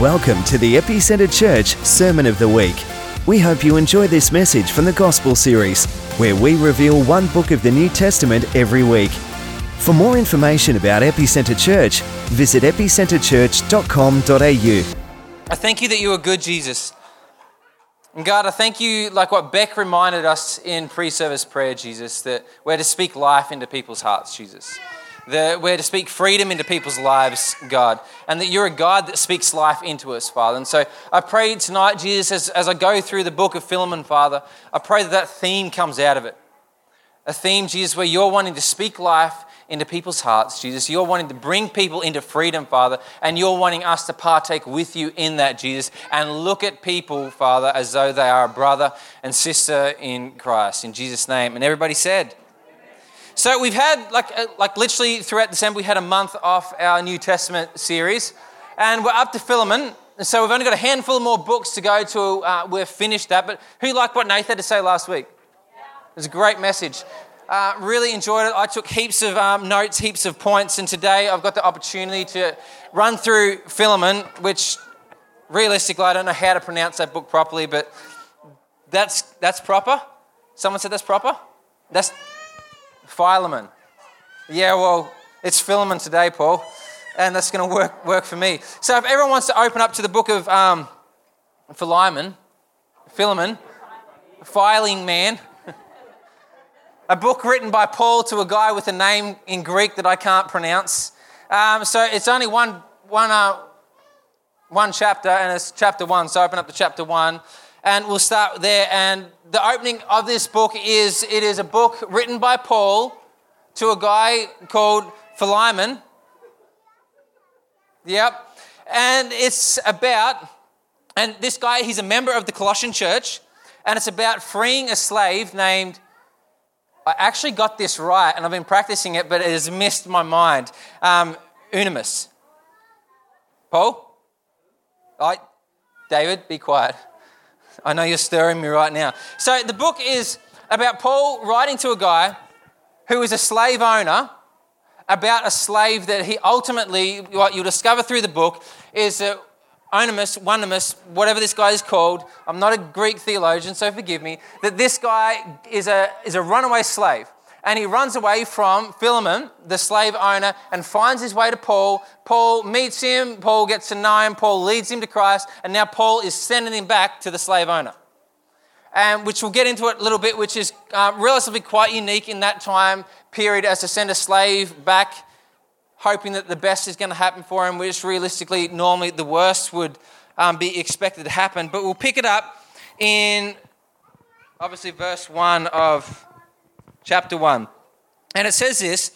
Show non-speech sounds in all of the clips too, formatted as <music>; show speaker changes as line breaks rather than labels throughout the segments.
Welcome to the Epicenter Church Sermon of the Week. We hope you enjoy this message from the Gospel series, where we reveal one book of the New Testament every week. For more information about Epicenter Church, visit epicenterchurch.com.au.
I thank you that you are good, Jesus. And God, I thank you, like what Beck reminded us in pre service prayer, Jesus, that we're to speak life into people's hearts, Jesus that we're to speak freedom into people's lives, God, and that you're a God that speaks life into us, Father. And so I pray tonight, Jesus, as, as I go through the book of Philemon, Father, I pray that that theme comes out of it. A theme, Jesus, where you're wanting to speak life into people's hearts, Jesus. You're wanting to bring people into freedom, Father, and you're wanting us to partake with you in that, Jesus, and look at people, Father, as though they are a brother and sister in Christ. In Jesus' name. And everybody said, so we've had, like, uh, like literally throughout December, we had a month off our New Testament series, and we're up to Philemon. So we've only got a handful more books to go to. Uh, we're finished that. But who liked what Nathan had to say last week? It was a great message. Uh, really enjoyed it. I took heaps of um, notes, heaps of points, and today I've got the opportunity to run through Philemon, which realistically I don't know how to pronounce that book properly, but that's that's proper. Someone said that's proper. That's Philemon. Yeah, well, it's Philemon today, Paul, and that's going to work, work for me. So if everyone wants to open up to the book of um, Philemon, Philemon, Filing Man, <laughs> a book written by Paul to a guy with a name in Greek that I can't pronounce. Um, so it's only one, one, uh, one chapter, and it's chapter one. So open up to chapter one and we'll start there. And the opening of this book is it is a book written by Paul to a guy called Philemon. Yep. And it's about, and this guy, he's a member of the Colossian church, and it's about freeing a slave named, I actually got this right, and I've been practicing it, but it has missed my mind. Um, Unimus. Paul? Right, David, be quiet. I know you're stirring me right now. So the book is about Paul writing to a guy who is a slave owner about a slave that he ultimately, what you'll discover through the book, is that Onimus, Oneimus, whatever this guy is called, I'm not a Greek theologian, so forgive me, that this guy is a, is a runaway slave and he runs away from Philemon, the slave owner, and finds his way to Paul. Paul meets him, Paul gets to know him, Paul leads him to Christ, and now Paul is sending him back to the slave owner. And which we'll get into it a little bit, which is uh, relatively quite unique in that time period as to send a slave back, hoping that the best is going to happen for him, which realistically, normally the worst would um, be expected to happen. But we'll pick it up in obviously verse 1 of chapter 1. And it says this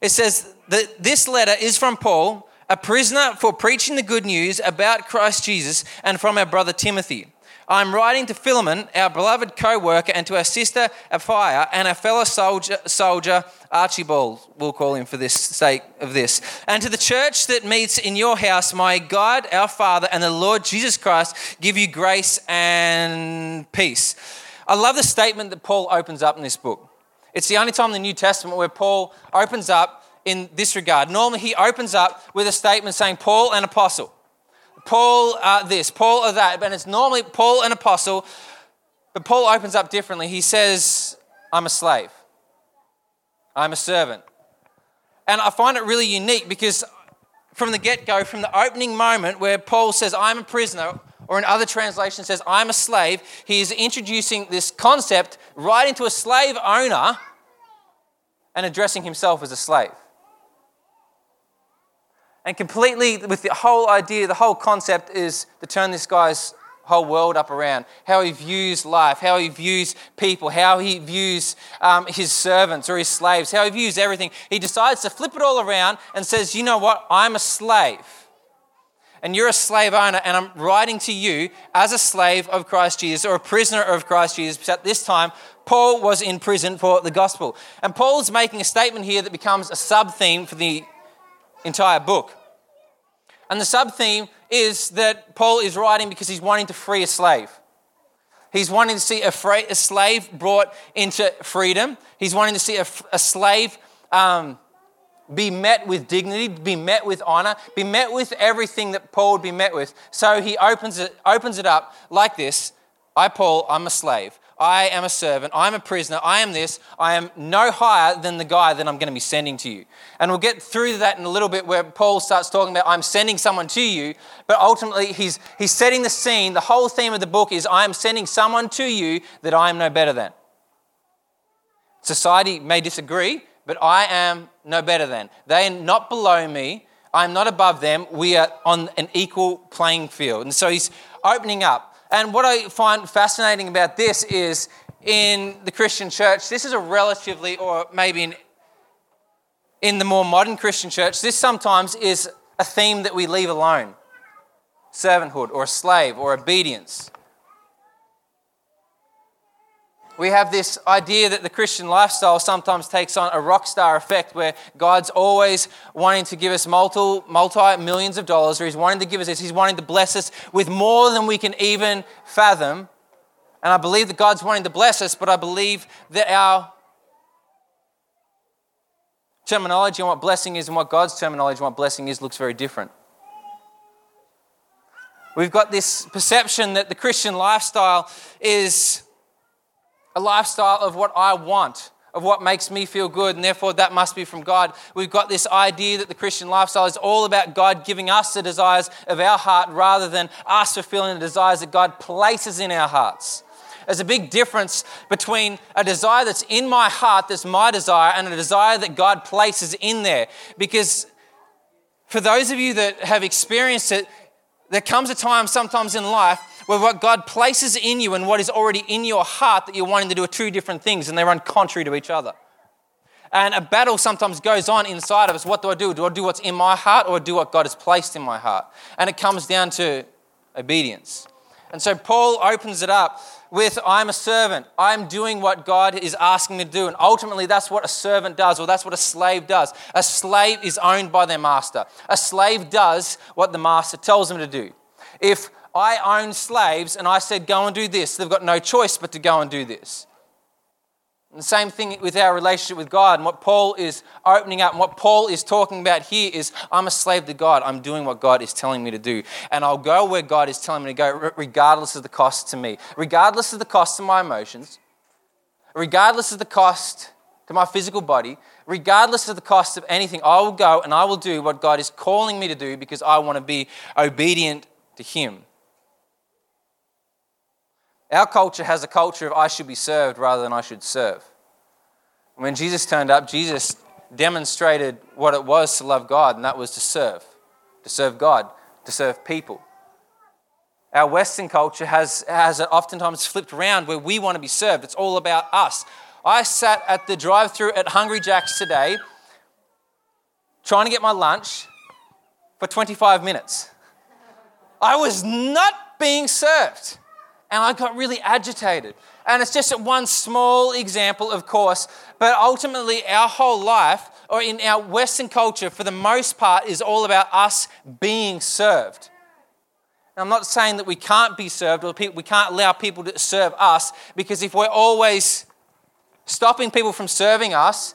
it says that this letter is from Paul, a prisoner for preaching the good news about Christ Jesus, and from our brother Timothy. I'm writing to Philemon, our beloved co worker, and to our sister Apphia, and our fellow soldier, soldier Archibald, we'll call him for the sake of this, and to the church that meets in your house, my God, our Father, and the Lord Jesus Christ give you grace and peace. I love the statement that Paul opens up in this book. It's the only time in the New Testament where Paul opens up in this regard. Normally, he opens up with a statement saying, Paul, an apostle. Paul, uh, this, Paul, or that. And it's normally Paul, an apostle. But Paul opens up differently. He says, I'm a slave, I'm a servant. And I find it really unique because from the get go, from the opening moment where Paul says, I'm a prisoner, or in other translations says, I'm a slave, he is introducing this concept right into a slave owner and addressing himself as a slave. And completely, with the whole idea, the whole concept is to turn this guy's whole world up around. How he views life, how he views people, how he views um, his servants or his slaves, how he views everything. He decides to flip it all around and says, You know what? I'm a slave and you're a slave owner, and I'm writing to you as a slave of Christ Jesus or a prisoner of Christ Jesus. But at this time, Paul was in prison for the gospel. And Paul's making a statement here that becomes a sub theme for the entire book. And the sub theme is that Paul is writing because he's wanting to free a slave. He's wanting to see a, slave brought into freedom. He's wanting to see a, a slave um, be met with dignity, be met with honor, be met with everything that Paul would be met with. So he opens it, opens it up like this I, Paul, I'm a slave. I am a servant. I'm a prisoner. I am this. I am no higher than the guy that I'm going to be sending to you. And we'll get through that in a little bit where Paul starts talking about I'm sending someone to you. But ultimately, he's, he's setting the scene. The whole theme of the book is I am sending someone to you that I am no better than. Society may disagree, but I am no better than. They are not below me. I'm not above them. We are on an equal playing field. And so he's opening up. And what I find fascinating about this is in the Christian church, this is a relatively, or maybe in, in the more modern Christian church, this sometimes is a theme that we leave alone servanthood, or a slave, or obedience we have this idea that the Christian lifestyle sometimes takes on a rock star effect where God's always wanting to give us multi, millions of dollars, or He's wanting to give us this, He's wanting to bless us with more than we can even fathom. And I believe that God's wanting to bless us, but I believe that our terminology on what blessing is and what God's terminology on what blessing is looks very different. We've got this perception that the Christian lifestyle is a lifestyle of what I want, of what makes me feel good, and therefore that must be from God. We've got this idea that the Christian lifestyle is all about God giving us the desires of our heart rather than us fulfilling the desires that God places in our hearts. There's a big difference between a desire that's in my heart, that's my desire, and a desire that God places in there. Because for those of you that have experienced it, there comes a time sometimes in life where what God places in you and what is already in your heart that you're wanting to do are two different things and they run contrary to each other. And a battle sometimes goes on inside of us. What do I do? Do I do what's in my heart or do what God has placed in my heart? And it comes down to obedience. And so Paul opens it up with I'm a servant. I'm doing what God is asking me to do. And ultimately, that's what a servant does, or that's what a slave does. A slave is owned by their master. A slave does what the master tells them to do. If I own slaves and I said, go and do this. They've got no choice but to go and do this. And the same thing with our relationship with God. And what Paul is opening up and what Paul is talking about here is I'm a slave to God. I'm doing what God is telling me to do. And I'll go where God is telling me to go, regardless of the cost to me, regardless of the cost to my emotions, regardless of the cost to my physical body, regardless of the cost of anything. I will go and I will do what God is calling me to do because I want to be obedient to Him. Our culture has a culture of I should be served rather than I should serve. When Jesus turned up, Jesus demonstrated what it was to love God, and that was to serve, to serve God, to serve people. Our Western culture has, has oftentimes flipped around where we want to be served. It's all about us. I sat at the drive through at Hungry Jack's today trying to get my lunch for 25 minutes. I was not being served and I got really agitated. And it's just one small example, of course, but ultimately, our whole life, or in our Western culture, for the most part, is all about us being served. And I'm not saying that we can't be served or we can't allow people to serve us, because if we're always stopping people from serving us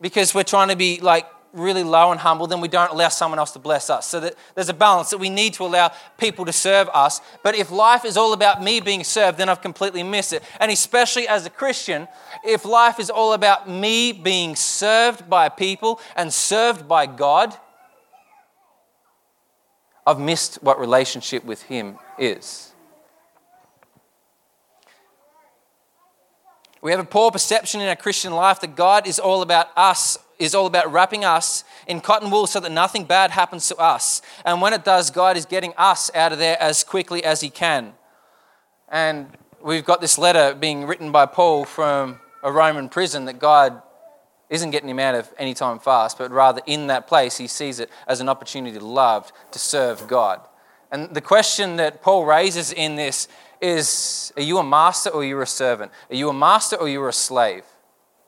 because we're trying to be like really low and humble, then we don't allow someone else to bless us. So that there's a balance that we need to allow people to serve us. But if life is all about me being served, then I've completely missed it. And especially as a Christian, if life is all about me being served by people and served by God, I've missed what relationship with Him is. We have a poor perception in our Christian life that God is all about us is all about wrapping us in cotton wool so that nothing bad happens to us. And when it does, God is getting us out of there as quickly as He can. And we've got this letter being written by Paul from a Roman prison that God isn't getting him out of any time fast, but rather in that place, he sees it as an opportunity to love, to serve God. And the question that Paul raises in this is Are you a master or are you a servant? Are you a master or you're you a slave?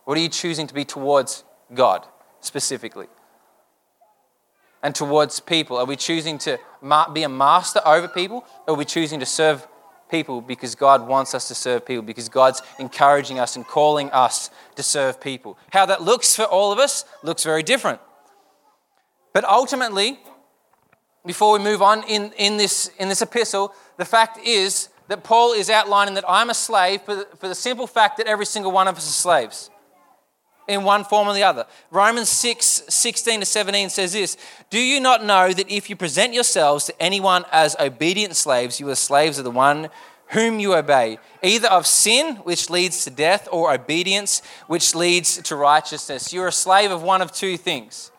What are you choosing to be towards God specifically? And towards people? Are we choosing to be a master over people? Or are we choosing to serve people because God wants us to serve people, because God's encouraging us and calling us to serve people? How that looks for all of us looks very different. But ultimately, before we move on in, in, this, in this epistle, the fact is that Paul is outlining that I'm a slave for the, simple fact that every single one of us is slaves in one form or the other. Romans 6 16 to 17 says this Do you not know that if you present yourselves to anyone as obedient slaves, you are slaves of the one whom you obey, either of sin, which leads to death, or obedience, which leads to righteousness? You're a slave of one of two things.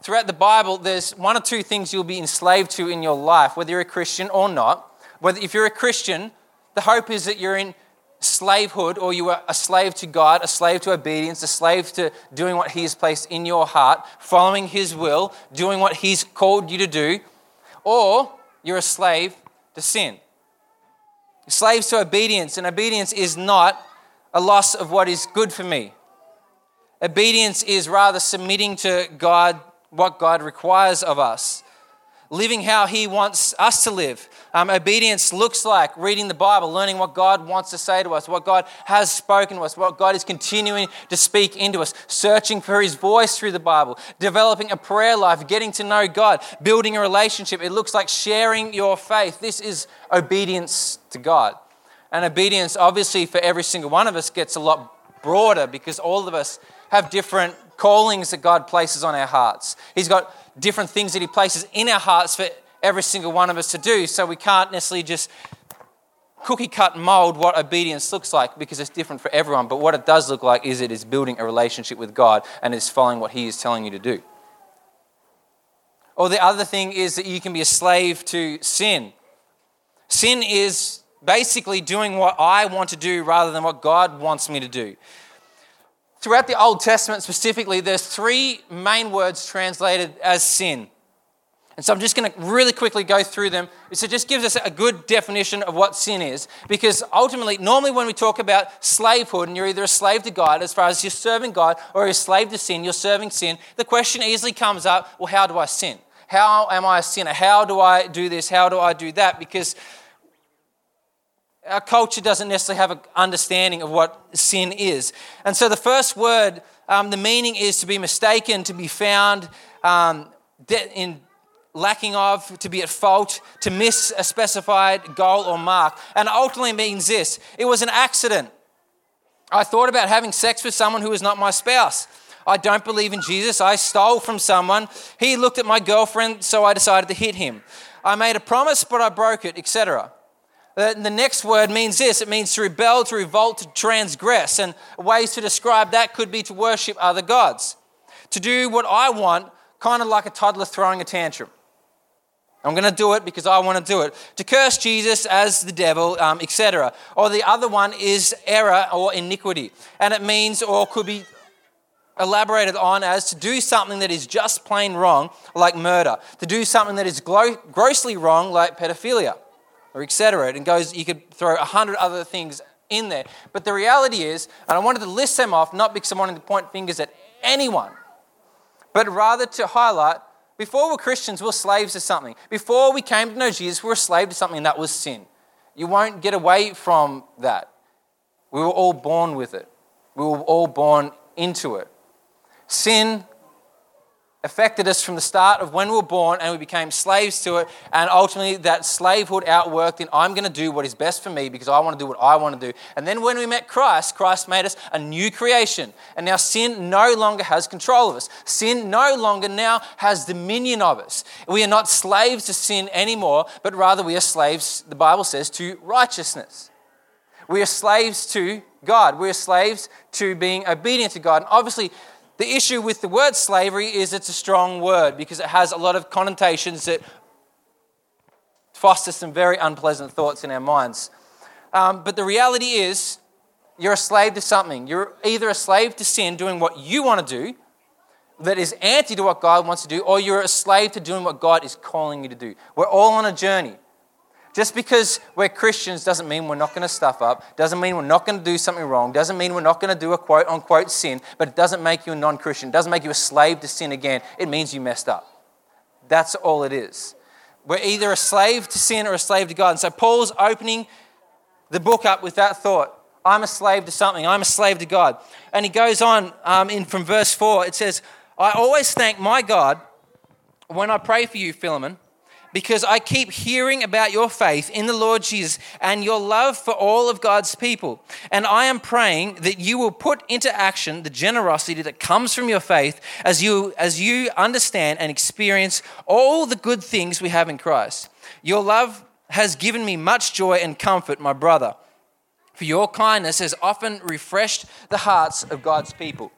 Throughout the Bible, there's one or two things you'll be enslaved to in your life, whether you're a Christian or not. Whether if you're a Christian, the hope is that you're in slavehood or you are a slave to God, a slave to obedience, a slave to doing what He has placed in your heart, following His will, doing what He's called you to do, or you're a slave to sin. Slaves to obedience, and obedience is not a loss of what is good for me. Obedience is rather submitting to God, what God requires of us living how He wants us to live. Um, obedience looks like reading the Bible, learning what God wants to say to us, what God has spoken to us, what God is continuing to speak into us, searching for His voice through the Bible, developing a prayer life, getting to know God, building a relationship. It looks like sharing your faith. This is obedience to God. And obedience, obviously, for every single one of us gets a lot broader because all of us have different callings that God places on our hearts. He's got different things that He places in our hearts for every single one of us to do. So we can't necessarily just cookie cut mold what obedience looks like because it's different for everyone. But what it does look like is it is building a relationship with God and is following what He is telling you to do. Or the other thing is that you can be a slave to sin. Sin is basically doing what I want to do rather than what God wants me to do throughout the Old Testament specifically, there's three main words translated as sin. And so I'm just going to really quickly go through them. So it just gives us a good definition of what sin is. Because ultimately, normally when we talk about slavehood, and you're either a slave to God as far as you're serving God, or you're a slave to sin, you're serving sin, the question easily comes up well, how do I sin? How am I a sinner? How do I do this? How do I do that? Because our culture doesn't necessarily have an understanding of what sin is. And so the first word, um, the meaning is to be mistaken, to be found um, in lacking of, to be at fault, to miss a specified goal or mark. And ultimately means this it was an accident. I thought about having sex with someone who was not my spouse. I don't believe in Jesus. I stole from someone. He looked at my girlfriend, so I decided to hit him. I made a promise, but I broke it, etc. Uh, the next word means this it means to rebel, to revolt, to transgress. And ways to describe that could be to worship other gods, to do what I want, kind of like a toddler throwing a tantrum. I'm going to do it because I want to do it. To curse Jesus as the devil, um, etc. Or the other one is error or iniquity. And it means, or could be elaborated on as to do something that is just plain wrong, like murder. To do something that is grossly wrong, like pedophilia or etc. And goes, you could throw a hundred other things in there. But the reality is, and I wanted to list them off not because I wanted to point fingers at anyone, but rather to highlight before we're Christians, we're slaves to something. Before we came to know Jesus, we were a slave to something, that was sin. You won't get away from that. We were all born with it, we were all born into it. Sin affected us from the start of when we were born and we became slaves to it. And ultimately, that slavehood outworked in I'm going to do what is best for me because I want to do what I want to do. And then when we met Christ, Christ made us a new creation. And now sin no longer has control of us. Sin no longer now has dominion of us. We are not slaves to sin anymore, but rather we are slaves, the Bible says, to righteousness. We are slaves to God. We are slaves to being obedient to God. And obviously, the issue with the word slavery is it's a strong word because it has a lot of connotations that foster some very unpleasant thoughts in our minds. Um, but the reality is, you're a slave to something. You're either a slave to sin, doing what you want to do, that is anti to what God wants to do, or you're a slave to doing what God is calling you to do. We're all on a journey. Just because we're Christians doesn't mean we're not going to stuff up, doesn't mean we're not going to do something wrong, doesn't mean we're not going to do a quote unquote sin, but it doesn't make you a non Christian, doesn't make you a slave to sin again. It means you messed up. That's all it is. We're either a slave to sin or a slave to God. And so Paul's opening the book up with that thought. I'm a slave to something. I'm a slave to God. And he goes on um, in from verse 4. It says, I always thank my God when I pray for you, Philemon, because I keep hearing about your faith in the Lord Jesus and your love for all of God's people. And I am praying that you will put into action the generosity that comes from your faith as you, as you understand and experience all the good things we have in Christ. Your love has given me much joy and comfort, my brother, for your kindness has often refreshed the hearts of God's people.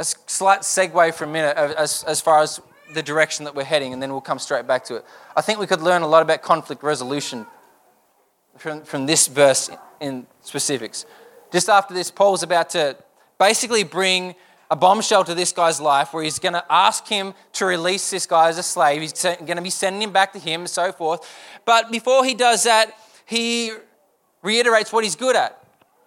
A slight segue for a minute as, as far as the direction that we're heading, and then we'll come straight back to it. I think we could learn a lot about conflict resolution from, from this verse in specifics. Just after this, Paul's about to basically bring a bombshell to this guy's life where he's going to ask him to release this guy as a slave. He's going to be sending him back to him and so forth. But before he does that, he reiterates what he's good at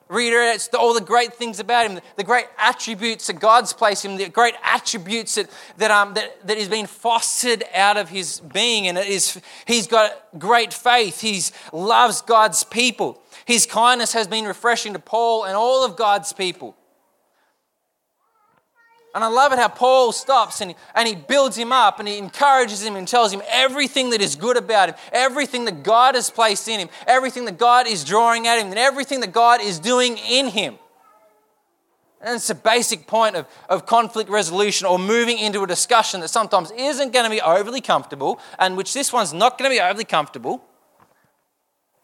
reiterates all the great things about him, the great attributes that God's placed him, the great attributes that, that, um, that, that is being fostered out of his being. And it is, he's got great faith. He loves God's people. His kindness has been refreshing to Paul and all of God's people. And I love it how Paul stops and, and he builds him up and he encourages him and tells him everything that is good about him, everything that God has placed in him, everything that God is drawing at him, and everything that God is doing in him. And it's a basic point of, of conflict resolution or moving into a discussion that sometimes isn't going to be overly comfortable, and which this one's not going to be overly comfortable.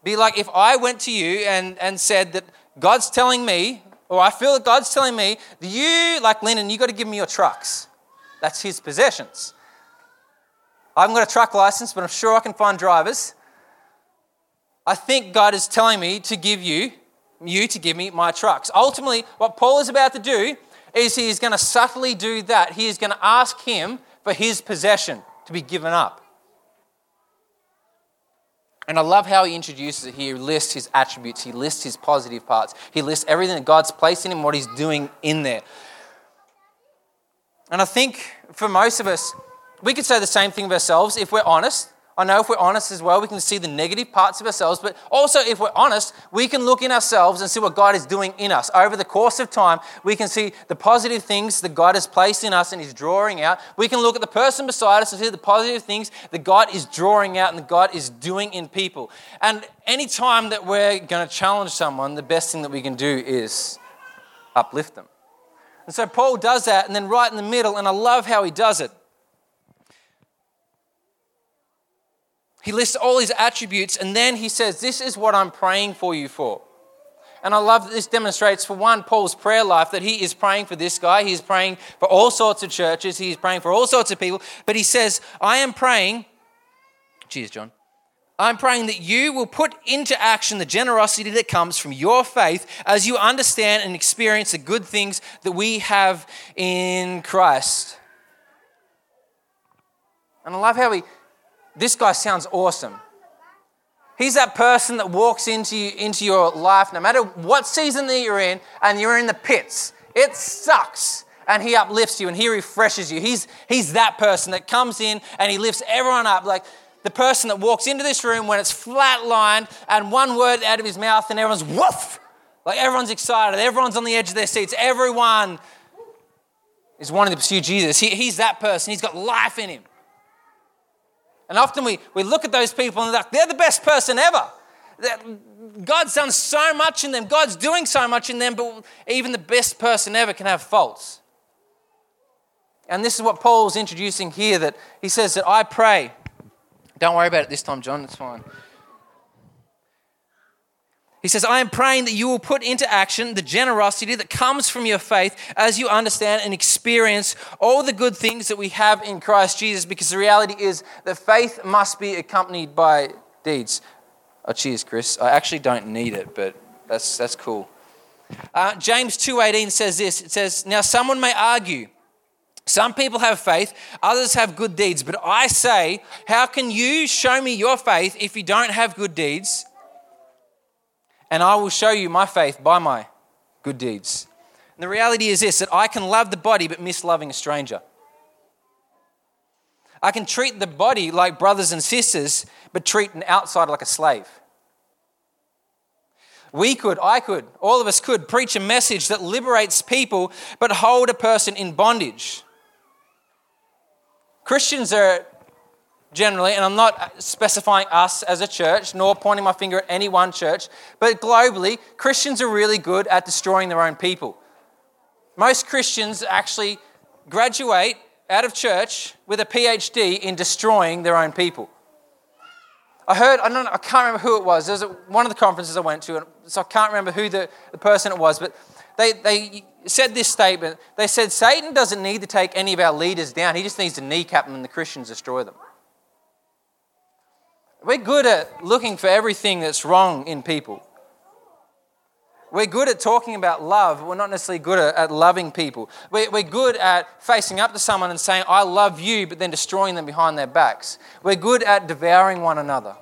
Be like if I went to you and, and said that God's telling me or I feel that God's telling me that you, like Lennon, you got to give me your trucks. That's his possessions. I haven't got a truck license, but I'm sure I can find drivers. I think God is telling me to give you, you to give me my trucks. Ultimately, what Paul is about to do is he is going to subtly do that. He is going to ask him for his possession to be given up. And I love how he introduces it. He lists his attributes, he lists his positive parts, he lists everything that God's placed in him, what he's doing in there. And I think for most of us, we could say the same thing of ourselves if we're honest. I know if we're honest as well, we can see the negative parts of ourselves, but also if we're honest, we can look in ourselves and see what God is doing in us. Over the course of time, we can see the positive things that God has placed in us and is drawing out. We can look at the person beside us and see the positive things that God is drawing out and that God is doing in people. And any time that we're going to challenge someone, the best thing that we can do is uplift them. And so Paul does that, and then right in the middle, and I love how he does it. He lists all his attributes and then he says, This is what I'm praying for you for. And I love that this demonstrates, for one, Paul's prayer life that he is praying for this guy. He's praying for all sorts of churches. He's praying for all sorts of people. But he says, I am praying, cheers, John. I'm praying that you will put into action the generosity that comes from your faith as you understand and experience the good things that we have in Christ. And I love how he this guy sounds awesome. He's that person that walks into, you, into your life, no matter what season that you're in, and you're in the pits. It sucks. And he uplifts you and he refreshes you. He's, he's that person that comes in and he lifts everyone up. Like the person that walks into this room when it's flatlined and one word out of his mouth and everyone's woof. Like everyone's excited. Everyone's on the edge of their seats. Everyone is wanting to pursue Jesus. He, he's that person. He's got life in him. And often we, we look at those people and like, they're the best person ever. God's done so much in them, God's doing so much in them, but even the best person ever can have faults. And this is what Paul's introducing here that he says that I pray. Don't worry about it this time, John, it's fine. He says, I am praying that you will put into action the generosity that comes from your faith as you understand and experience all the good things that we have in Christ Jesus, because the reality is that faith must be accompanied by deeds. Oh, cheers, Chris. I actually don't need it, but that's, that's cool. Uh, James 2.18 says this. It says, Now someone may argue, some people have faith, others have good deeds, but I say, how can you show me your faith if you don't have good deeds? And I will show you my faith by my good deeds. And the reality is this that I can love the body but miss loving a stranger. I can treat the body like brothers and sisters but treat an outsider like a slave. We could, I could, all of us could preach a message that liberates people but hold a person in bondage. Christians are generally, and I'm not specifying us as a church, nor pointing my finger at any one church, but globally, Christians are really good at destroying their own people. Most Christians actually graduate out of church with a PhD in destroying their own people. I heard, I, don't know, I can't remember who it was. There was one of the conferences I went to, so I can't remember who the, the person it was, but they, they said this statement. They said, Satan doesn't need to take any of our leaders down, he just needs to kneecap them and the Christians destroy them. We're good at looking for everything that's wrong in people. We're good at talking about love, but we're not necessarily good at, at loving people. We're, we're good at facing up to someone and saying, I love you, but then destroying them behind their backs. We're good at devouring one another.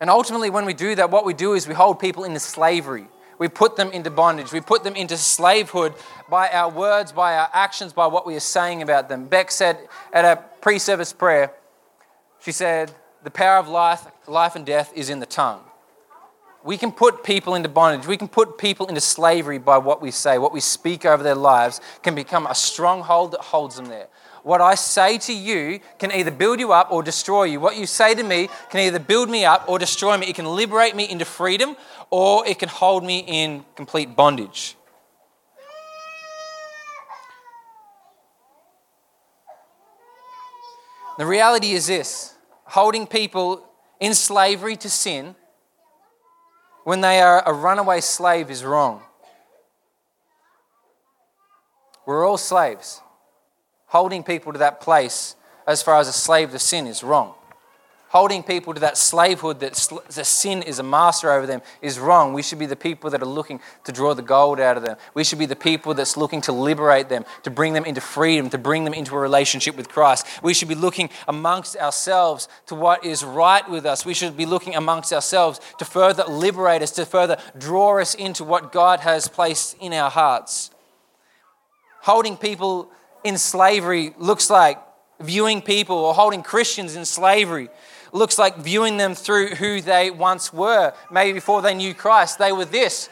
And ultimately, when we do that, what we do is we hold people into slavery. We put them into bondage. We put them into slavehood by our words, by our actions, by what we are saying about them. Beck said at a pre service prayer, she said, The power of life, life and death is in the tongue. We can put people into bondage. We can put people into slavery by what we say. What we speak over their lives can become a stronghold that holds them there. What I say to you can either build you up or destroy you. What you say to me can either build me up or destroy me. It can liberate me into freedom or it can hold me in complete bondage. The reality is this holding people in slavery to sin when they are a runaway slave is wrong. We're all slaves. Holding people to that place as far as a slave to sin is wrong holding people to that slavehood that the sin is a master over them is wrong. We should be the people that are looking to draw the gold out of them. We should be the people that's looking to liberate them, to bring them into freedom, to bring them into a relationship with Christ. We should be looking amongst ourselves to what is right with us. We should be looking amongst ourselves to further liberate us, to further draw us into what God has placed in our hearts. Holding people in slavery looks like viewing people or holding Christians in slavery looks like viewing them through who they once were. Maybe before they knew Christ, they were this.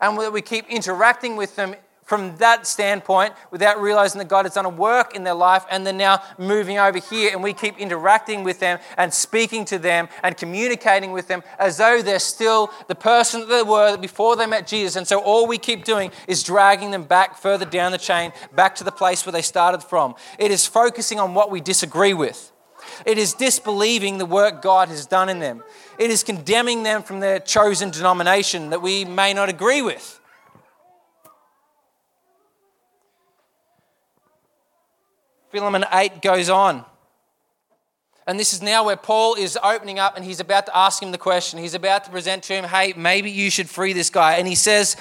And we keep interacting with them from that standpoint without realizing that God has done a work in their life and they're now moving over here and we keep interacting with them and speaking to them and communicating with them as though they're still the person that they were before they met Jesus. And so all we keep doing is dragging them back further down the chain, back to the place where they started from. It is focusing on what we disagree with. It is disbelieving the work God has done in them. It is condemning them from their chosen denomination that we may not agree with. Philemon 8 goes on. And this is now where Paul is opening up and he's about to ask him the question. He's about to present to him, hey, maybe you should free this guy. And he says,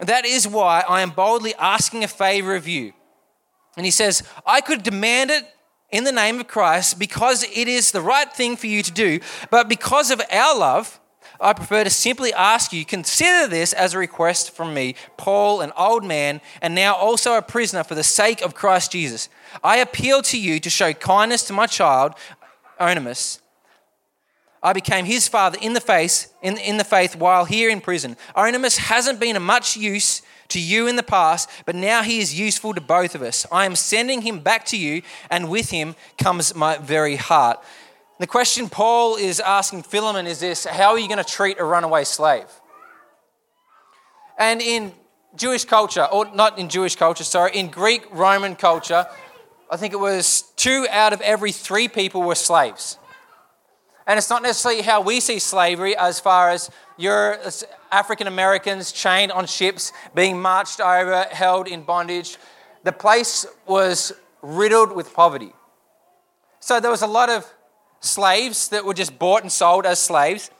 That is why I am boldly asking a favor of you. And he says, I could demand it in the name of Christ because it is the right thing for you to do. But because of our love, I prefer to simply ask you consider this as a request from me, Paul, an old man, and now also a prisoner for the sake of Christ Jesus. I appeal to you to show kindness to my child, Onimus. I became his father in the face in, in the faith while here in prison. Onimus hasn't been of much use to you in the past, but now he is useful to both of us. I am sending him back to you, and with him comes my very heart. The question Paul is asking Philemon is this How are you going to treat a runaway slave? And in Jewish culture, or not in Jewish culture, sorry, in Greek Roman culture, I think it was two out of every three people were slaves. And it's not necessarily how we see slavery as far as you're African Americans chained on ships, being marched over, held in bondage. The place was riddled with poverty. So there was a lot of slaves that were just bought and sold as slaves,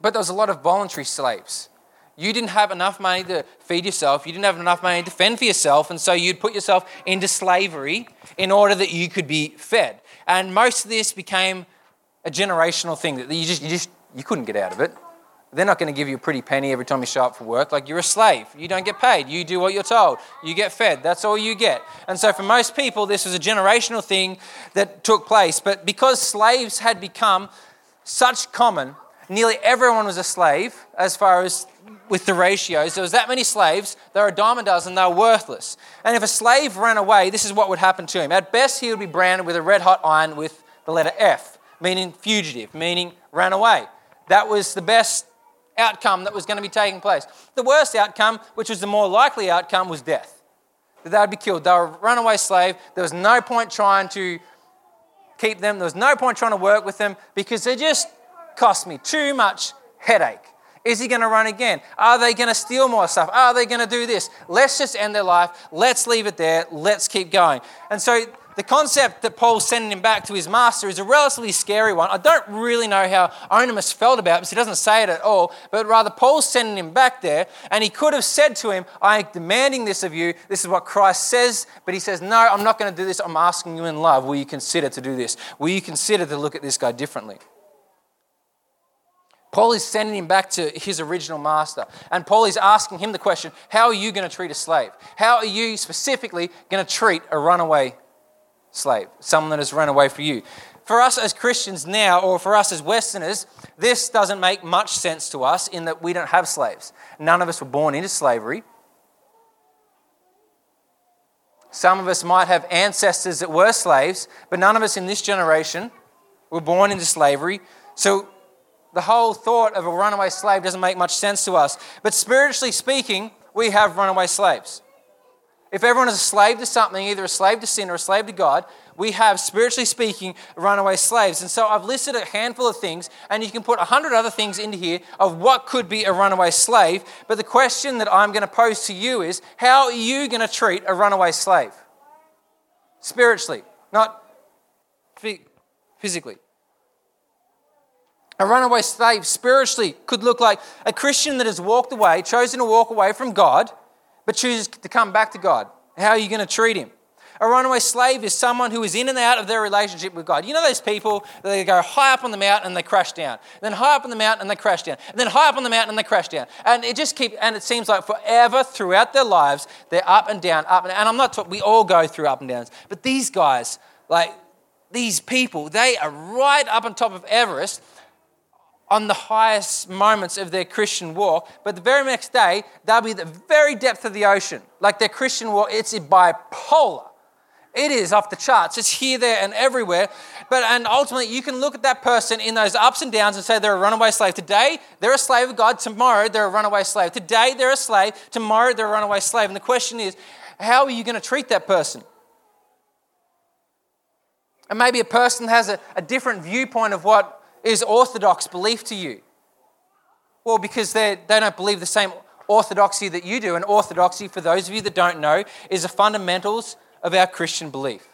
but there was a lot of voluntary slaves. You didn't have enough money to feed yourself, you didn't have enough money to fend for yourself, and so you'd put yourself into slavery in order that you could be fed. And most of this became a generational thing that you just, you just you couldn't get out of it. They're not going to give you a pretty penny every time you show up for work. Like you're a slave. You don't get paid. You do what you're told. You get fed. That's all you get. And so for most people, this was a generational thing that took place. But because slaves had become such common, nearly everyone was a slave as far as with the ratios. There was that many slaves, they were a dime a dozen, they were worthless. And if a slave ran away, this is what would happen to him. At best, he would be branded with a red hot iron with the letter F, meaning fugitive, meaning ran away. That was the best outcome that was going to be taking place. The worst outcome, which was the more likely outcome, was death. That they would be killed. They were a runaway slave. There was no point trying to keep them. There was no point trying to work with them because they just cost me too much headache. Is he going to run again? Are they going to steal more stuff? Are they going to do this? Let's just end their life. Let's leave it there. Let's keep going. And so the concept that Paul's sending him back to his master is a relatively scary one. I don't really know how Onesimus felt about it because he doesn't say it at all, but rather Paul's sending him back there, and he could have said to him, I'm demanding this of you. This is what Christ says, but he says, No, I'm not going to do this. I'm asking you in love. Will you consider to do this? Will you consider to look at this guy differently? Paul is sending him back to his original master. And Paul is asking him the question How are you going to treat a slave? How are you specifically going to treat a runaway slave, someone that has run away from you? For us as Christians now, or for us as Westerners, this doesn't make much sense to us in that we don't have slaves. None of us were born into slavery. Some of us might have ancestors that were slaves, but none of us in this generation were born into slavery. So the whole thought of a runaway slave doesn't make much sense to us. But spiritually speaking, we have runaway slaves. If everyone is a slave to something, either a slave to sin or a slave to God, we have, spiritually speaking, runaway slaves. And so I've listed a handful of things, and you can put a hundred other things into here of what could be a runaway slave. But the question that I'm going to pose to you is how are you going to treat a runaway slave? Spiritually, not physically. A runaway slave spiritually could look like a Christian that has walked away, chosen to walk away from God, but chooses to come back to God. How are you going to treat him? A runaway slave is someone who is in and out of their relationship with God. You know those people that they go high up on the mountain and they crash down, then high up on the mountain and they crash down, and then high up on the mountain and they crash down, and it just keeps. And it seems like forever throughout their lives they're up and down, up and. Down. And I'm not. Talking, we all go through up and downs, but these guys, like these people, they are right up on top of Everest, on the highest moments of their Christian walk, but the very next day, they'll be at the very depth of the ocean. Like their Christian walk, it's bipolar. It is off the charts. It's here, there, and everywhere. But and ultimately, you can look at that person in those ups and downs and say they're a runaway slave. Today, they're a slave of God. Tomorrow, they're a runaway slave. Today, they're a slave. Tomorrow, they're a runaway slave. And the question is, how are you going to treat that person? And maybe a person has a, a different viewpoint of what is orthodox belief to you? Well, because they don't believe the same orthodoxy that you do. And orthodoxy, for those of you that don't know, is the fundamentals of our Christian belief.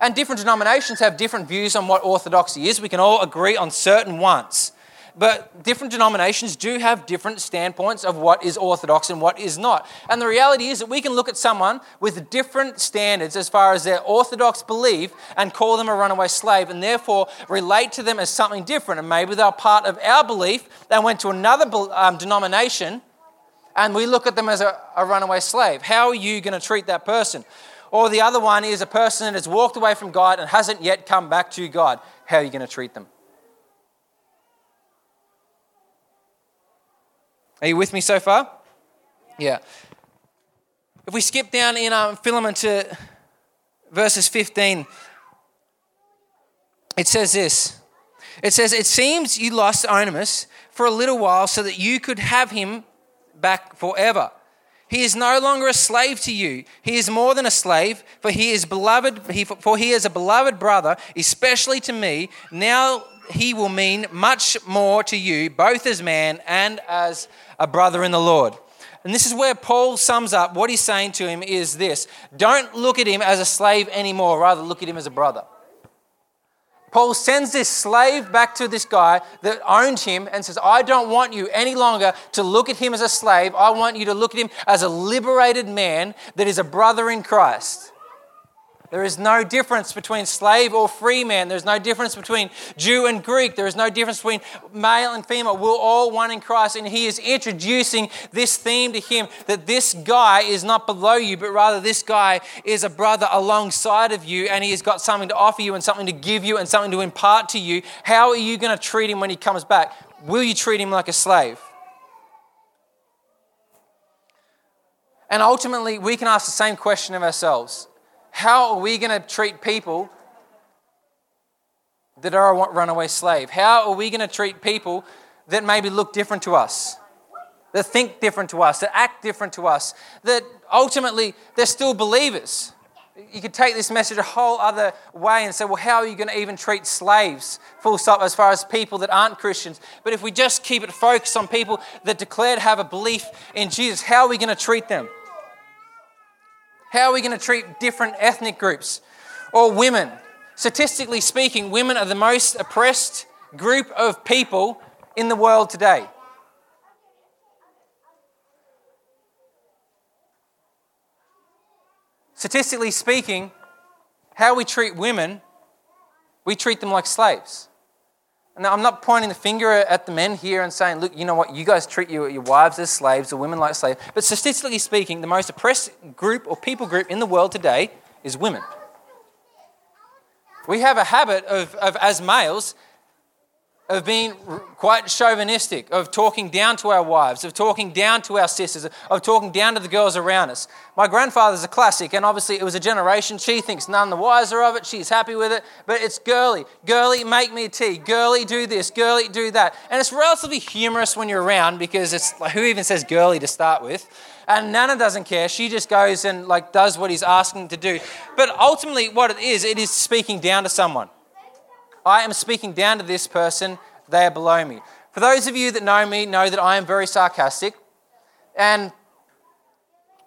And different denominations have different views on what orthodoxy is. We can all agree on certain ones but different denominations do have different standpoints of what is orthodox and what is not. And the reality is that we can look at someone with different standards as far as their orthodox belief and call them a runaway slave and therefore relate to them as something different. And maybe they're part of our belief, they went to another um, denomination and we look at them as a, a runaway slave. How are you going to treat that person? Or the other one is a person that has walked away from God and hasn't yet come back to God. How are you going to treat them? Are you with me so far? Yeah. If we skip down in um, Philemon to verses 15, it says this. It says, It seems you lost Onesimus for a little while so that you could have him back forever. He is no longer a slave to you. He is more than a slave, for he is beloved, he, for he is a beloved brother, especially to me. Now he will mean much more to you, both as man and as a brother in the Lord. And this is where Paul sums up what he's saying to him is this don't look at him as a slave anymore, rather, look at him as a brother. Paul sends this slave back to this guy that owned him and says, I don't want you any longer to look at him as a slave. I want you to look at him as a liberated man that is a brother in Christ. There is no difference between slave or free man. There's no difference between Jew and Greek. There is no difference between male and female. We're all one in Christ. And he is introducing this theme to him that this guy is not below you, but rather this guy is a brother alongside of you. And he has got something to offer you and something to give you and something to impart to you. How are you going to treat him when he comes back? will you treat him like a slave? And ultimately, we can ask the same question of ourselves How are we going to treat people that are a runaway slave? How are we going to treat people that maybe look different to us, that think different to us, that act different to us, that ultimately they're still believers? You could take this message a whole other way and say, well, how are you going to even treat slaves, full stop, as far as people that aren't Christians? But if we just keep it focused on people that declare to have a belief in Jesus, how are we going to treat them? How are we going to treat different ethnic groups or women? Statistically speaking, women are the most oppressed group of people in the world today. Statistically speaking, how we treat women, we treat them like slaves. Now, I'm not pointing the finger at the men here and saying, look, you know what, you guys treat your, your wives as slaves or women like slaves. But statistically speaking, the most oppressed group or people group in the world today is women. We have a habit of, of as males, of being quite chauvinistic, of talking down to our wives, of talking down to our sisters, of talking down to the girls around us. My grandfather's a classic, and obviously it was a generation. She thinks none the wiser of it. She's happy with it, but it's girly. Girly, make me tea. Girly, do this. Girly, do that. And it's relatively humorous when you're around because it's like, who even says girly to start with? And Nana doesn't care. She just goes and like does what he's asking to do. But ultimately, what it is, it is speaking down to someone. I am speaking down to this person, they are below me. For those of you that know me, know that I am very sarcastic. And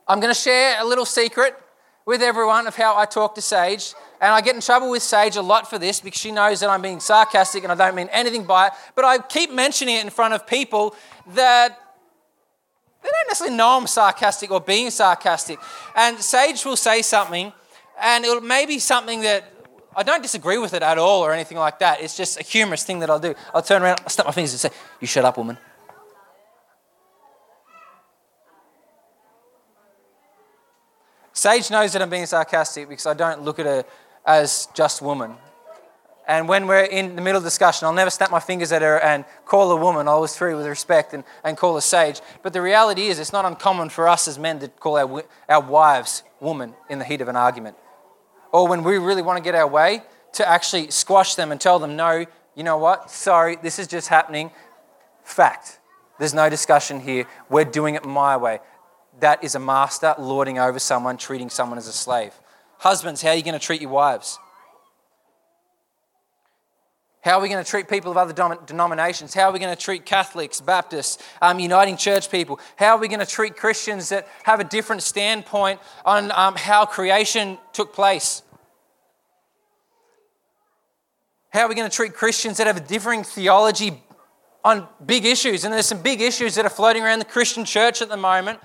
I'm going to share a little secret with everyone of how I talk to Sage. And I get in trouble with Sage a lot for this because she knows that I'm being sarcastic and I don't mean anything by it. But I keep mentioning it in front of people that they don't necessarily know I'm sarcastic or being sarcastic. And Sage will say something, and it'll maybe something that I don't disagree with it at all or anything like that. It's just a humorous thing that I'll do. I'll turn around, I'll snap my fingers and say, You shut up, woman. Sage knows that I'm being sarcastic because I don't look at her as just woman. And when we're in the middle of discussion, I'll never snap my fingers at her and call her woman. I always treat with respect and, and call her sage. But the reality is, it's not uncommon for us as men to call our, our wives woman in the heat of an argument or when we really want to get our way, to actually squash them and tell them, no, you know what? Sorry, this is just happening. Fact. There's no discussion here. We're doing it my way. That is a master lording over someone, treating someone as a slave. Husbands, how are you going to treat your wives? How are we going to treat people of other denominations? How are we going to treat Catholics, Baptists, um, Uniting Church people? How are we going to treat Christians that have a different standpoint on um, how creation took place? How are we going to treat Christians that have a differing theology on big issues? And there's some big issues that are floating around the Christian church at the moment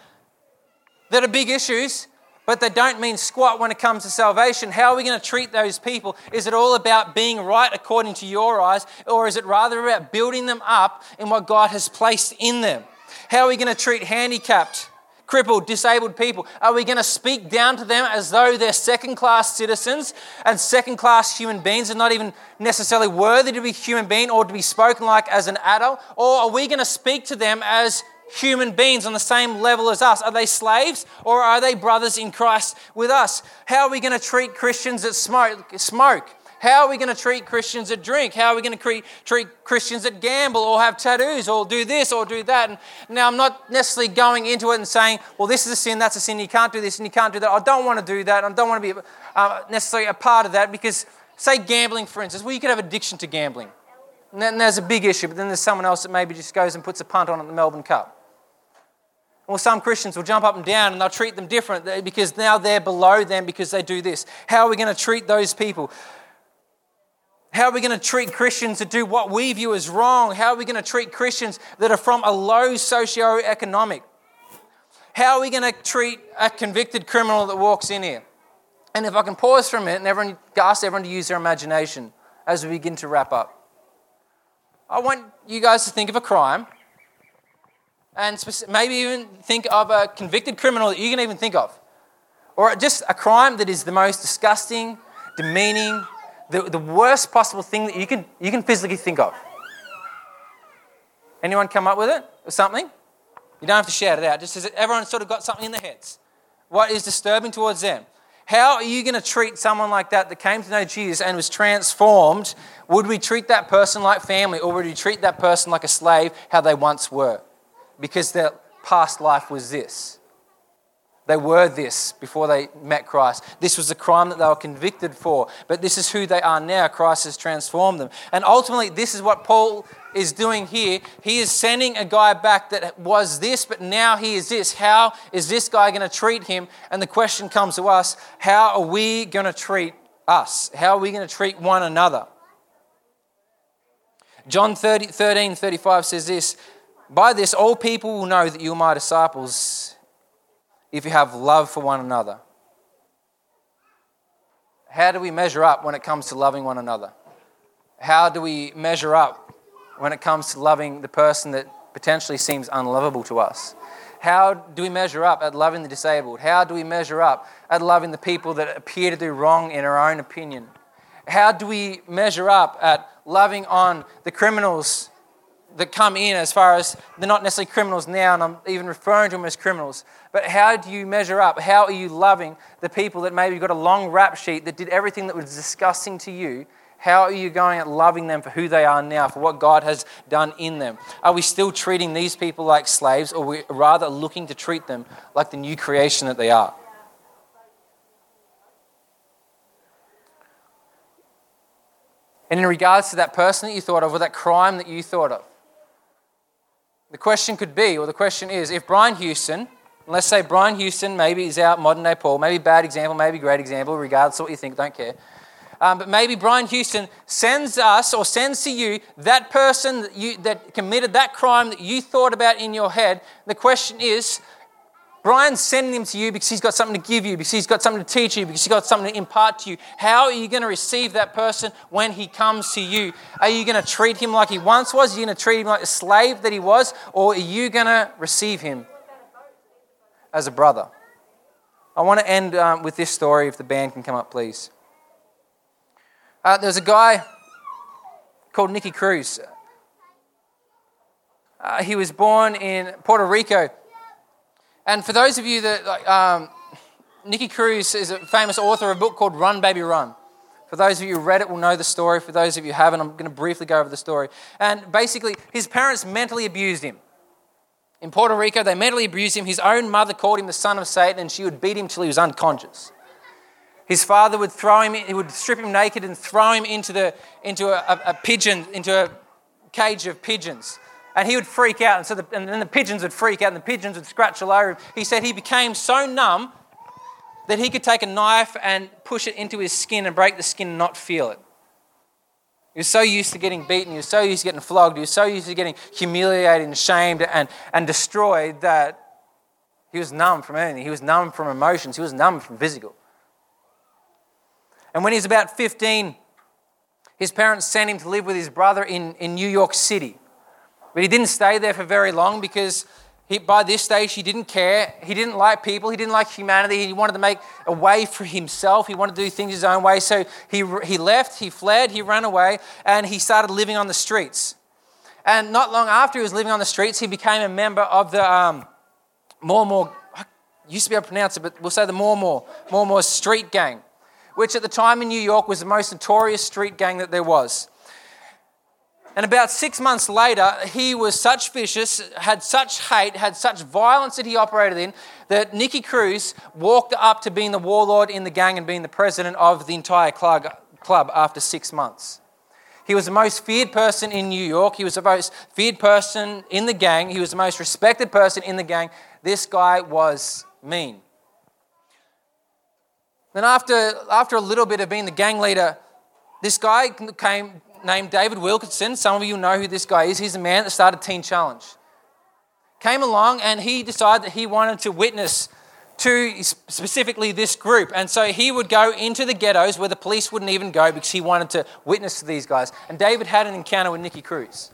that are big issues but they don't mean squat when it comes to salvation. How are we going to treat those people? Is it all about being right according to your eyes, or is it rather about building them up in what God has placed in them? How are we going to treat handicapped, crippled, disabled people? Are we going to speak down to them as though they're second class citizens and second class human beings and not even necessarily worthy to be human being or to be spoken like as an adult? Or are we going to speak to them as human beings on the same level as us? Are they slaves or are they brothers in Christ with us? How are we going to treat Christians that smoke? smoke? How are we going to treat Christians that drink? How are we going to treat, Christians that gamble or have tattoos or do this or do that? And now, I'm not necessarily going into it and saying, well, this is a sin, that's a sin, you can't do this and you can't do that. I don't want to do that. I don't want to be uh, necessarily a part of that because, say, gambling, for instance, well, you could have addiction to gambling. And then there's a big issue, but then there's someone else that maybe just goes and puts a punt on at the Melbourne Cup. Well, some Christians will jump up and down and they'll treat them different because now they're below them because they do this. How are we going to treat those people? How are we going to treat Christians that do what we view as wrong? How are we going to treat Christians that are from a low socio-economic? How are we going to treat a convicted criminal that walks in here? And if I can pause for a minute and everyone, ask everyone to use their imagination as we begin to wrap up. I want you guys to think of a crime and maybe even think of a convicted criminal that you can even think of. Or just a crime that is the most disgusting, demeaning, the, the worst possible thing that you can, you can physically think of. Anyone come up with it or something? You don't have to shout it out. Just as everyone sort of got something in their heads. What is disturbing towards them? How are you going to treat someone like that that came to know Jesus and was transformed? Would we treat that person like family or would we treat that person like a slave, how they once were? Because their past life was this. They were this before they met Christ. This was the crime that they were convicted for, but this is who they are now. Christ has transformed them. And ultimately, this is what Paul is doing here. He is sending a guy back that was this, but now he is this. How is this guy going to treat him? And the question comes to us how are we going to treat us? How are we going to treat one another? John 30, 13 35 says this By this, all people will know that you are my disciples if you have love for one another. How do we measure up when it comes to loving one another? How do we measure up when it comes to loving the person that potentially seems unlovable to us? How do we measure up at loving the disabled? How do we measure up at loving the people that appear to do wrong in our own opinion? How do we measure up at loving on the criminals that come in as far as they're not necessarily criminals now, and I'm even referring to them as criminals, but how do you measure up? How are you loving the people that maybe got a long rap sheet that did everything that was disgusting to you? How are you going at loving them for who they are now, for what God has done in them? Are we still treating these people like slaves, or we rather looking to treat them like the new creation that they are? And in regards to that person that you thought of, or that crime that you thought of, the question could be, or the question is, if Brian Houston, let's say Brian Houston maybe is our modern day Paul, maybe bad example, maybe great example, regardless of what you think, don't care. Um, but maybe Brian Houston sends us or sends to you that person that, you, that committed that crime that you thought about in your head. The question is, Brian's sending him to you because he's got something to give you, because he's got something to teach you, because he's got something to impart to you. How are you going to receive that person when he comes to you? Are you going to treat him like he once was? Are you going to treat him like a slave that he was? Or are you going to receive him as a brother? I want to end um, with this story, if the band can come up, please. Uh, there's a guy called Nicky Cruz. Uh, he was born in Puerto Rico and for those of you that, um, Nicky Cruz is a famous author of a book called Run Baby Run. For those of you who read it will know the story. For those of you who haven't, I'm going to briefly go over the story. And basically, his parents mentally abused him. In Puerto Rico, they mentally abused him. His own mother called him the son of Satan, and she would beat him till he was unconscious. His father would throw him, he would strip him naked and throw him into, the, into a, a, a pigeon, into a cage of pigeons and he would freak out. And, so the, and then the pigeons would freak out, and the pigeons would scratch all over him. He said he became so numb that he could take a knife and push it into his skin and break the skin and not feel it. He was so used to getting beaten, he was so used to getting flogged, he was so used to getting humiliated and shamed and, and destroyed that he was numb from anything. He was numb from emotions, he was numb from physical. And when he was about 15, his parents sent him to live with his brother in, in New York City. But he didn't stay there for very long because he, by this stage he didn't care. He didn't like people. He didn't like humanity. He wanted to make a way for himself. He wanted to do things his own way. So he, he left, he fled, he ran away, and he started living on the streets. And not long after he was living on the streets, he became a member of the um, more. I used to be able to pronounce it, but we'll say the more more street gang, which at the time in New York was the most notorious street gang that there was. And about six months later, he was such vicious, had such hate, had such violence that he operated in, that Nicky Cruz walked up to being the warlord in the gang and being the president of the entire club, after six months. He was the most feared person in New York. He was the most feared person in the gang. He was the most respected person in the gang. This guy was mean. Then, after, after a little bit of being the gang leader, this guy came named David Wilkinson. Some of you know who this guy is. He's a man that started Teen Challenge. Came along and he decided that he wanted to witness to specifically this group. And so he would go into the ghettos where the police wouldn't even go because he wanted to witness to these guys. And David had an encounter with Nicky Cruz.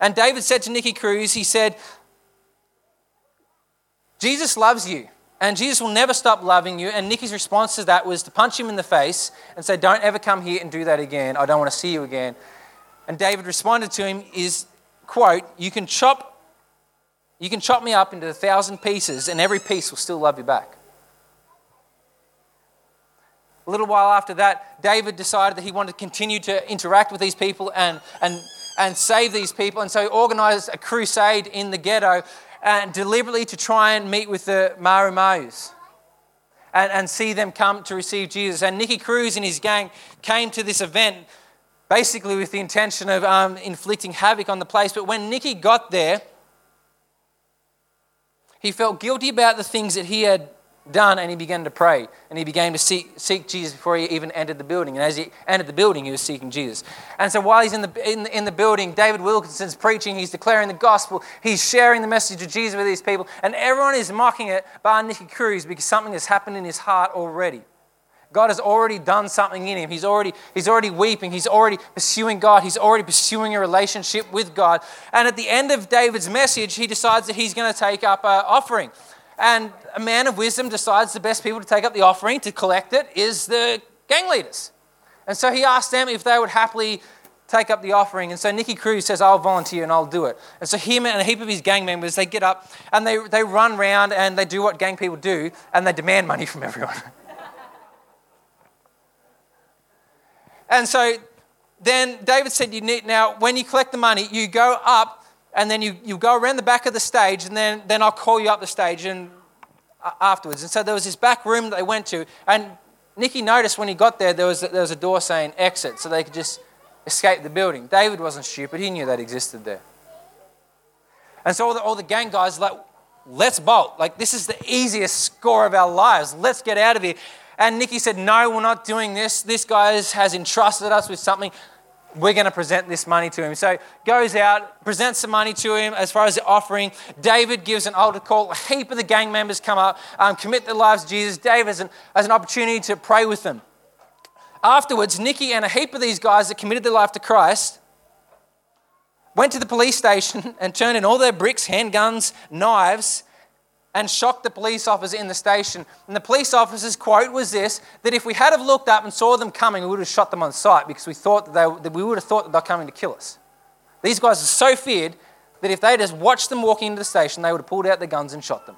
And David said to Nicky Cruz, he said, Jesus loves you. And Jesus will never stop loving you. And Nicky's response to that was to punch him in the face and say, Don't ever come here and do that again. I don't want to see you again. And David responded to him, Is quote, you can chop you can chop me up into a thousand pieces and every piece will still love you back. A little while after that, David decided that he wanted to continue to interact with these people and, and, and save these people. And so he organized a crusade in the ghetto and deliberately to try and meet with the Maru and, and see them come to receive Jesus. And Nicky Cruz and his gang came to this event basically with the intention of um, inflicting havoc on the place. But when Nicky got there, he felt guilty about the things that he had done and he began to pray and he began to seek, seek jesus before he even entered the building and as he entered the building he was seeking jesus and so while he's in the, in, in the building david wilkinson's preaching he's declaring the gospel he's sharing the message of jesus with these people and everyone is mocking it by nicky cruz because something has happened in his heart already God has already done something in him. He's already, he's already weeping. He's already pursuing God. He's already pursuing a relationship with God. And at the end of David's message, he decides that he's going to take up an offering. And a man of wisdom decides the best people to take up the offering to collect it is the gang leaders. And so he asked them if they would happily take up the offering. And so Nicky Cruz says, I'll volunteer and I'll do it. And so him and a heap of his gang members, they get up and they, they run around and they do what gang people do and they demand money from everyone. <laughs> And so then David said, You need now, when you collect the money, you go up and then you, you go around the back of the stage, and then, then I'll call you up the stage and uh, afterwards. And so there was this back room that they went to, and Nicky noticed when he got there, there was, there was a door saying exit, so they could just escape the building. David wasn't stupid, he knew that existed there. And so all the, all the gang guys like, let's bolt. Like, this is the easiest score of our lives. Let's get out of here. And Nicky said, No, we're not doing this. This guy has entrusted us with something. We're going to present this money to him. So goes out, presents the money to him as far as the offering. David gives an altar call. A heap of the gang members come up, um, commit their lives to Jesus. David has an, has an opportunity to pray with them. Afterwards, Nicky and a heap of these guys that committed their life to Christ went to the police station <laughs> and turned in all their bricks, handguns, knives, and shocked the police officer in the station. And the police officer's quote was this that if we had have looked up and saw them coming, we would have shot them on sight because we thought that, they, that we would have thought that they're coming to kill us. These guys are so feared that if they just watched them walking into the station, they would have pulled out their guns and shot them.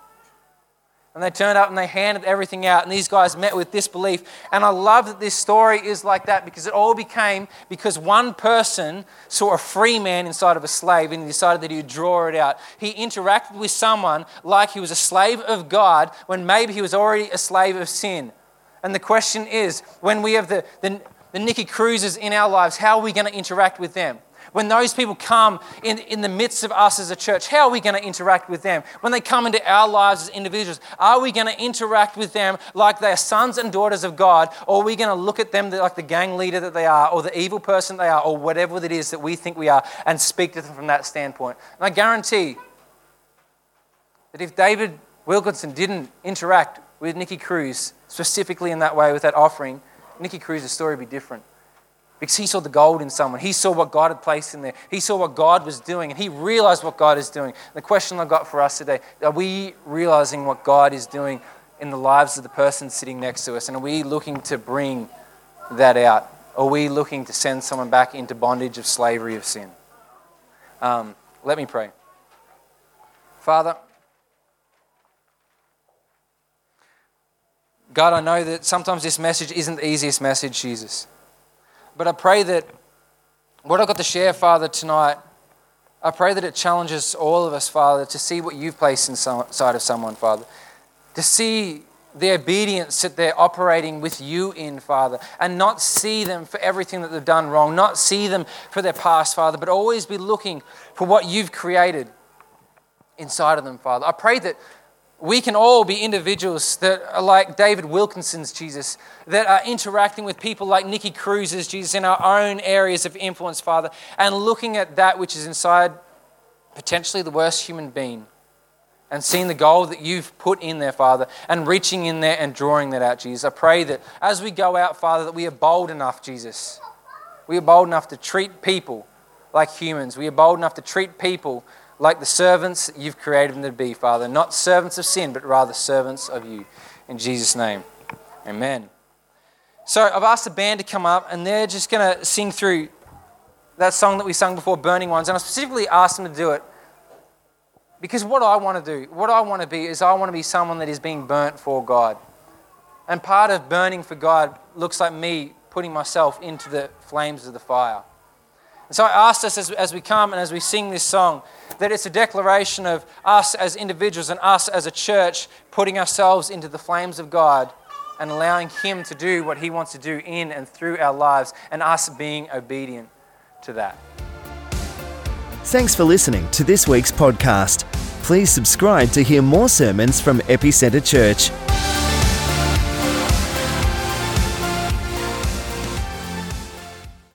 And they turned up and they handed everything out, and these guys met with disbelief. And I love that this story is like that because it all became because one person saw a free man inside of a slave and he decided that he would draw it out. He interacted with someone like he was a slave of God when maybe he was already a slave of sin. And the question is when we have the, the, the Nicky Cruzes in our lives, how are we going to interact with them? When those people come in, in the midst of us as a church, how are we going to interact with them? When they come into our lives as individuals, are we going to interact with them like they are sons and daughters of God? Or are we going to look at them like the gang leader that they are, or the evil person they are, or whatever it is that we think we are, and speak to them from that standpoint? And I guarantee that if David Wilkinson didn't interact with Nicky Cruz specifically in that way with that offering, Nicky Cruz's story would be different because he saw the gold in someone. He saw what God had placed in there. He saw what God was doing, and he realized what God is doing. The question I've got for us today are we realizing what God is doing in the lives of the person sitting next to us? And are we looking to bring that out? Are we looking to send someone back into bondage of slavery of sin? Um, let me pray. Father, God, I know that sometimes this message isn't the easiest message, Jesus. But I pray that what I've got to share, Father, tonight, I pray that it challenges all of us, Father, to see what you've placed inside of someone, Father. To see the obedience that they're operating with you in, Father, and not see them for everything that they've done wrong, not see them for their past, Father, but always be looking for what you've created inside of them, Father. I pray that we can all be individuals that are like David Wilkinson's Jesus, that are interacting with people like Nicky Cruz's Jesus in our own areas of influence, Father, and looking at that which is inside potentially the worst human being and seeing the gold that you've put in there, Father, and reaching in there and drawing that out, Jesus. I pray that as we go out, Father, that we are bold enough, Jesus. We are bold enough to treat people like humans. We are bold enough to treat people like the servants you've created them to be, Father. Not servants of sin, but rather servants of you. In Jesus' name, amen. So I've asked the band to come up, and they're just going to sing through that song that we sung before, Burning Ones, and I specifically asked them to do it because what I want to do, what I want to be, is I want to be someone that is being burnt for God. And part of burning for God looks like me putting myself into the flames of the fire. And so I asked us as, as we come and as we sing this song that it's a declaration of us as individuals and us as a church putting ourselves into the flames of God and allowing Him to do what He wants to do in and through our lives and us being obedient to that.
Thanks for listening to this week's podcast. Please subscribe to hear more sermons from Epicenter Church.